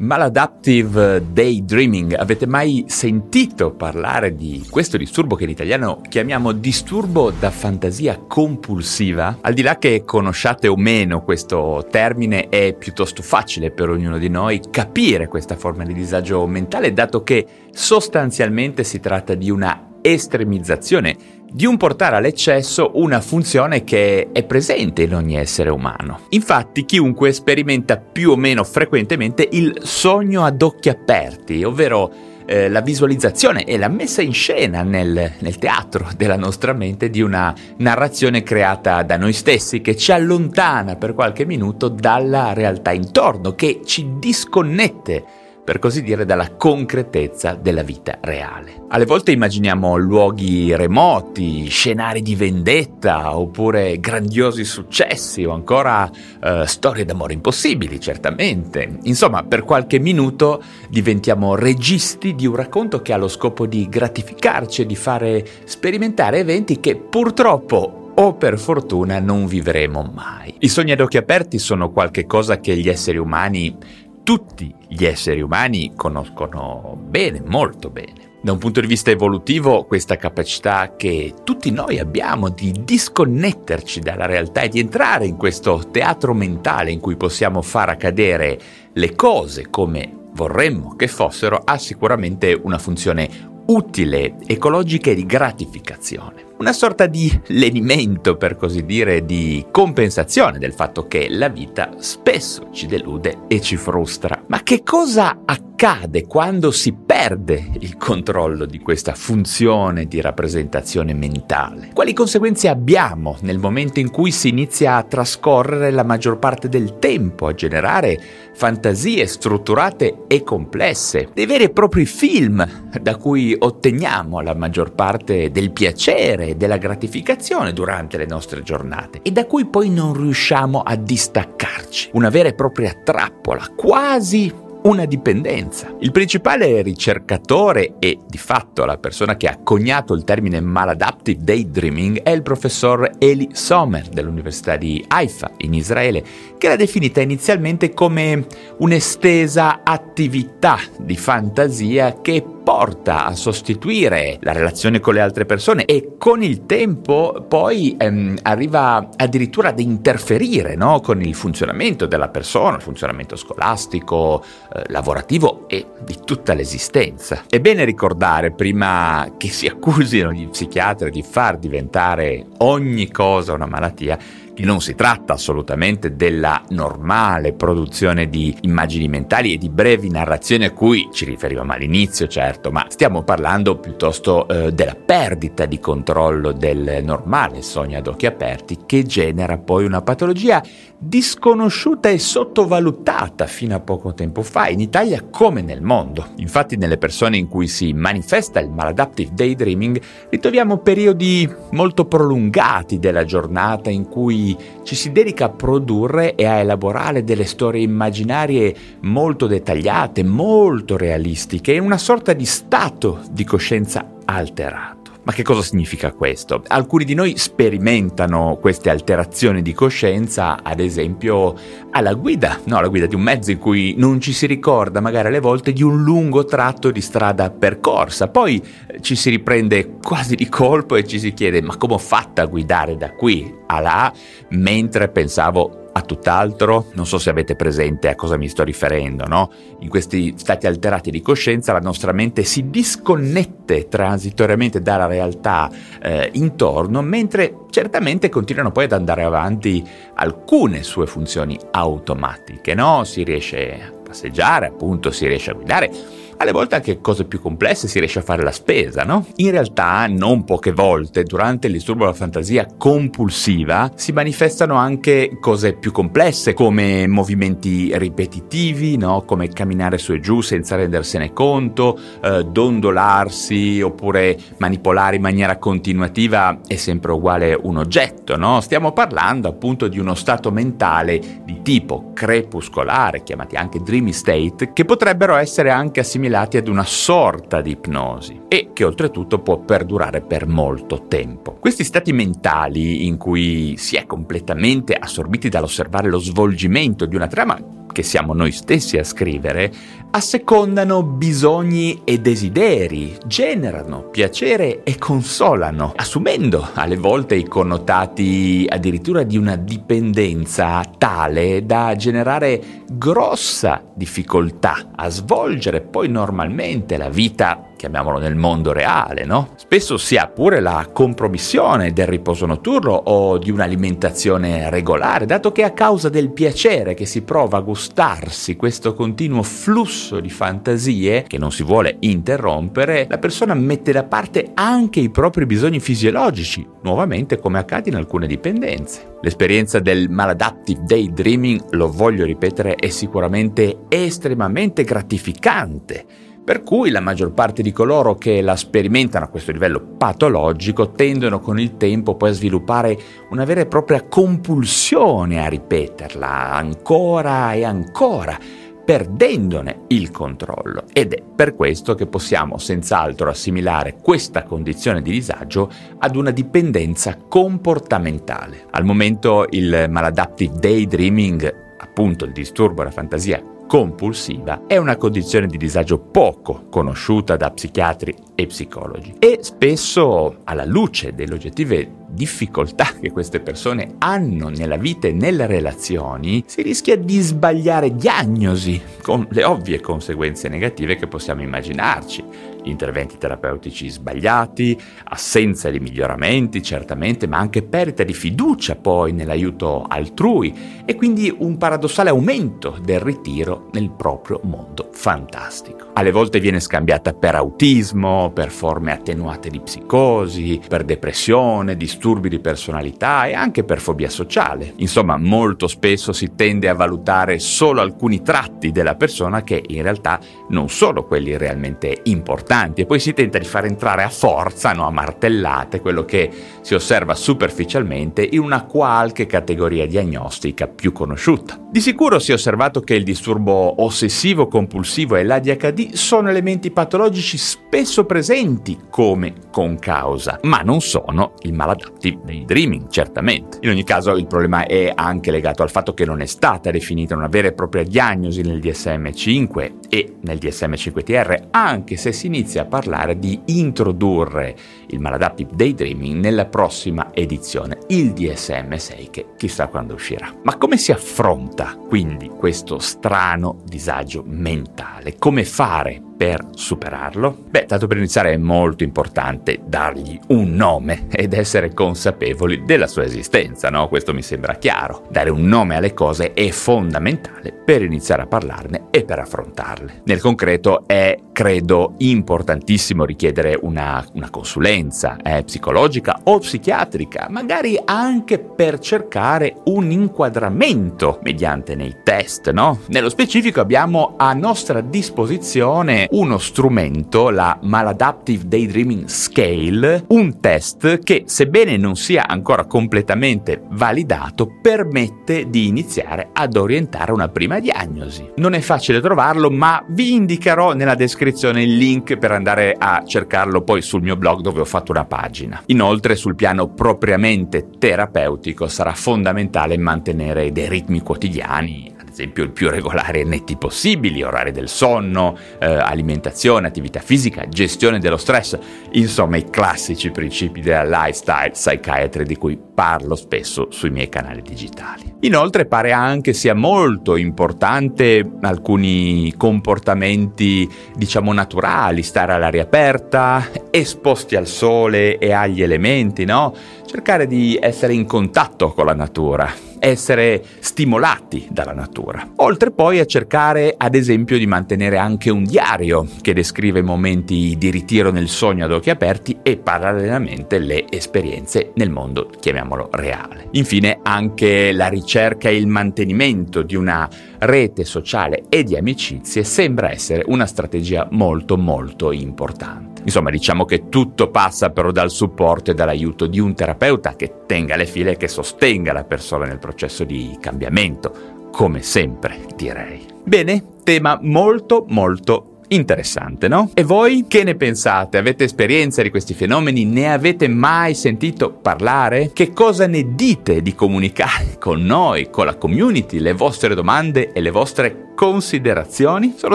Maladaptive daydreaming. Avete mai sentito parlare di questo disturbo che in italiano chiamiamo disturbo da fantasia compulsiva? Al di là che conosciate o meno questo termine, è piuttosto facile per ognuno di noi capire questa forma di disagio mentale, dato che sostanzialmente si tratta di una estremizzazione, di un portare all'eccesso una funzione che è presente in ogni essere umano. Infatti chiunque sperimenta più o meno frequentemente il sogno ad occhi aperti, ovvero eh, la visualizzazione e la messa in scena nel, nel teatro della nostra mente di una narrazione creata da noi stessi che ci allontana per qualche minuto dalla realtà intorno, che ci disconnette per così dire, dalla concretezza della vita reale. Alle volte immaginiamo luoghi remoti, scenari di vendetta, oppure grandiosi successi, o ancora eh, storie d'amore impossibili, certamente. Insomma, per qualche minuto diventiamo registi di un racconto che ha lo scopo di gratificarci e di fare sperimentare eventi che purtroppo o per fortuna non vivremo mai. I sogni ad occhi aperti sono qualcosa che gli esseri umani tutti gli esseri umani conoscono bene, molto bene. Da un punto di vista evolutivo, questa capacità che tutti noi abbiamo di disconnetterci dalla realtà e di entrare in questo teatro mentale in cui possiamo far accadere le cose come vorremmo che fossero, ha sicuramente una funzione utile, ecologica e di gratificazione. Una sorta di lenimento, per così dire, di compensazione del fatto che la vita spesso ci delude e ci frustra. Ma che cosa accade quando si perde il controllo di questa funzione di rappresentazione mentale? Quali conseguenze abbiamo nel momento in cui si inizia a trascorrere la maggior parte del tempo a generare fantasie strutturate e complesse, dei veri e propri film da cui otteniamo la maggior parte del piacere e della gratificazione durante le nostre giornate e da cui poi non riusciamo a distaccarci. Una vera e propria trappola, quasi una dipendenza. Il principale ricercatore e di fatto la persona che ha coniato il termine maladaptive daydreaming è il professor Eli Sommer dell'Università di Haifa in Israele, che l'ha definita inizialmente come un'estesa attività di fantasia che porta a sostituire la relazione con le altre persone e con il tempo poi ehm, arriva addirittura ad interferire no? con il funzionamento della persona, il funzionamento scolastico, eh, lavorativo e di tutta l'esistenza. È bene ricordare prima che si accusino gli psichiatri di far diventare ogni cosa una malattia non si tratta assolutamente della normale produzione di immagini mentali e di brevi narrazioni a cui ci riferivamo all'inizio, certo, ma stiamo parlando piuttosto eh, della perdita di controllo del normale sogno ad occhi aperti che genera poi una patologia disconosciuta e sottovalutata fino a poco tempo fa in Italia come nel mondo. Infatti nelle persone in cui si manifesta il maladaptive daydreaming ritroviamo periodi molto prolungati della giornata in cui ci si dedica a produrre e a elaborare delle storie immaginarie molto dettagliate, molto realistiche, in una sorta di stato di coscienza alterato. Ma che cosa significa questo? Alcuni di noi sperimentano queste alterazioni di coscienza, ad esempio alla guida, no, alla guida di un mezzo in cui non ci si ricorda magari alle volte di un lungo tratto di strada percorsa, poi eh, ci si riprende quasi di colpo e ci si chiede ma come ho fatto a guidare da qui a là mentre pensavo a tutt'altro, non so se avete presente a cosa mi sto riferendo, no? In questi stati alterati di coscienza la nostra mente si disconnette transitoriamente dalla realtà eh, intorno, mentre certamente continuano poi ad andare avanti alcune sue funzioni automatiche, no? Si riesce a passeggiare, appunto, si riesce a guidare, alle volte anche cose più complesse si riesce a fare la spesa, no? In realtà, non poche volte, durante il disturbo della fantasia compulsiva, si manifestano anche cose più complesse, come movimenti ripetitivi, no? Come camminare su e giù senza rendersene conto, eh, dondolarsi, oppure manipolare in maniera continuativa è sempre uguale un oggetto, no? Stiamo parlando appunto di uno stato mentale di tipo crepuscolare, chiamati anche dreamy state, che potrebbero essere anche assimilati ad una sorta di ipnosi e che oltretutto può perdurare per molto tempo. Questi stati mentali in cui si è completamente assorbiti dall'osservare lo svolgimento di una trama che siamo noi stessi a scrivere, assecondano bisogni e desideri, generano piacere e consolano, assumendo alle volte i connotati addirittura di una dipendenza tale da generare grossa difficoltà a svolgere poi normalmente la vita chiamiamolo nel mondo reale, no? Spesso si ha pure la compromissione del riposo notturno o di un'alimentazione regolare, dato che a causa del piacere che si prova a gustarsi questo continuo flusso di fantasie che non si vuole interrompere, la persona mette da parte anche i propri bisogni fisiologici, nuovamente come accade in alcune dipendenze. L'esperienza del maladaptive daydreaming, lo voglio ripetere, è sicuramente estremamente gratificante per cui la maggior parte di coloro che la sperimentano a questo livello patologico tendono con il tempo poi a sviluppare una vera e propria compulsione a ripeterla ancora e ancora perdendone il controllo ed è per questo che possiamo senz'altro assimilare questa condizione di disagio ad una dipendenza comportamentale. Al momento il maladaptive daydreaming, appunto il disturbo della fantasia compulsiva. È una condizione di disagio poco conosciuta da psichiatri e psicologi. E spesso alla luce delle oggettive difficoltà che queste persone hanno nella vita e nelle relazioni si rischia di sbagliare diagnosi con le ovvie conseguenze negative che possiamo immaginarci interventi terapeutici sbagliati, assenza di miglioramenti certamente, ma anche perdita di fiducia poi nell'aiuto altrui e quindi un paradossale aumento del ritiro nel proprio mondo fantastico. Alle volte viene scambiata per autismo, per forme attenuate di psicosi, per depressione, disturbi di personalità e anche per fobia sociale. Insomma, molto spesso si tende a valutare solo alcuni tratti della persona che in realtà non sono quelli realmente importanti importanti e poi si tenta di far entrare a forza, no, a martellate, quello che si osserva superficialmente in una qualche categoria diagnostica più conosciuta. Di sicuro si è osservato che il disturbo ossessivo compulsivo e l'ADHD sono elementi patologici spesso presenti come concausa, ma non sono il maladaptive dei dreaming, certamente. In ogni caso il problema è anche legato al fatto che non è stata definita una vera e propria diagnosi nel DSM-5 e nel DSM-5TR, anche se si inizia a parlare di introdurre il maladaptive daydreaming nella prossima edizione, il DSM-6, che chissà quando uscirà. Ma come si affronta quindi questo strano disagio mentale? Come fare per superarlo? Beh, tanto per iniziare è molto importante dargli un nome ed essere consapevoli della sua esistenza, no? Questo mi sembra chiaro. Dare un nome alle cose è fondamentale per iniziare a parlarne e per affrontarle. Nel concreto è, credo, importantissimo richiedere una, una consulenza eh, psicologica o psichiatrica, magari anche per cercare un inquadramento mediante nei test, no? Nello specifico abbiamo a nostra disposizione uno strumento, la Maladaptive Daydreaming Scale, un test che, sebbene non sia ancora completamente validato, permette di iniziare ad orientare una prima diagnosi. Non è facile trovarlo, ma vi indicherò nella descrizione il link per andare a cercarlo poi sul mio blog dove ho fatto una pagina. Inoltre, sul piano propriamente terapeutico sarà fondamentale mantenere dei ritmi quotidiani esempio il più regolare e netti possibili, orari del sonno, eh, alimentazione, attività fisica, gestione dello stress, insomma i classici principi della lifestyle psychiatry di cui parlo spesso sui miei canali digitali. Inoltre pare anche sia molto importante alcuni comportamenti diciamo naturali, stare all'aria aperta, esposti al sole e agli elementi, no? Cercare di essere in contatto con la natura essere stimolati dalla natura. Oltre poi a cercare ad esempio di mantenere anche un diario che descrive momenti di ritiro nel sogno ad occhi aperti e parallelamente le esperienze nel mondo, chiamiamolo reale. Infine anche la ricerca e il mantenimento di una rete sociale e di amicizie sembra essere una strategia molto molto importante. Insomma, diciamo che tutto passa però dal supporto e dall'aiuto di un terapeuta che tenga le file e che sostenga la persona nel processo di cambiamento, come sempre direi. Bene, tema molto molto Interessante, no? E voi che ne pensate? Avete esperienza di questi fenomeni? Ne avete mai sentito parlare? Che cosa ne dite di comunicare con noi, con la community, le vostre domande e le vostre considerazioni? Sono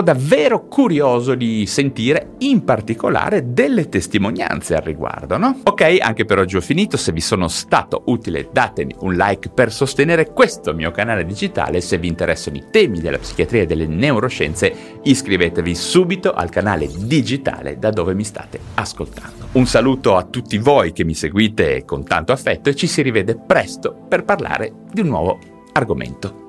davvero curioso di sentire in particolare delle testimonianze al riguardo, no? Ok, anche per oggi ho finito, se vi sono stato utile datemi un like per sostenere questo mio canale digitale, se vi interessano i temi della psichiatria e delle neuroscienze iscrivetevi subito al canale digitale da dove mi state ascoltando. Un saluto a tutti voi che mi seguite con tanto affetto e ci si rivede presto per parlare di un nuovo argomento.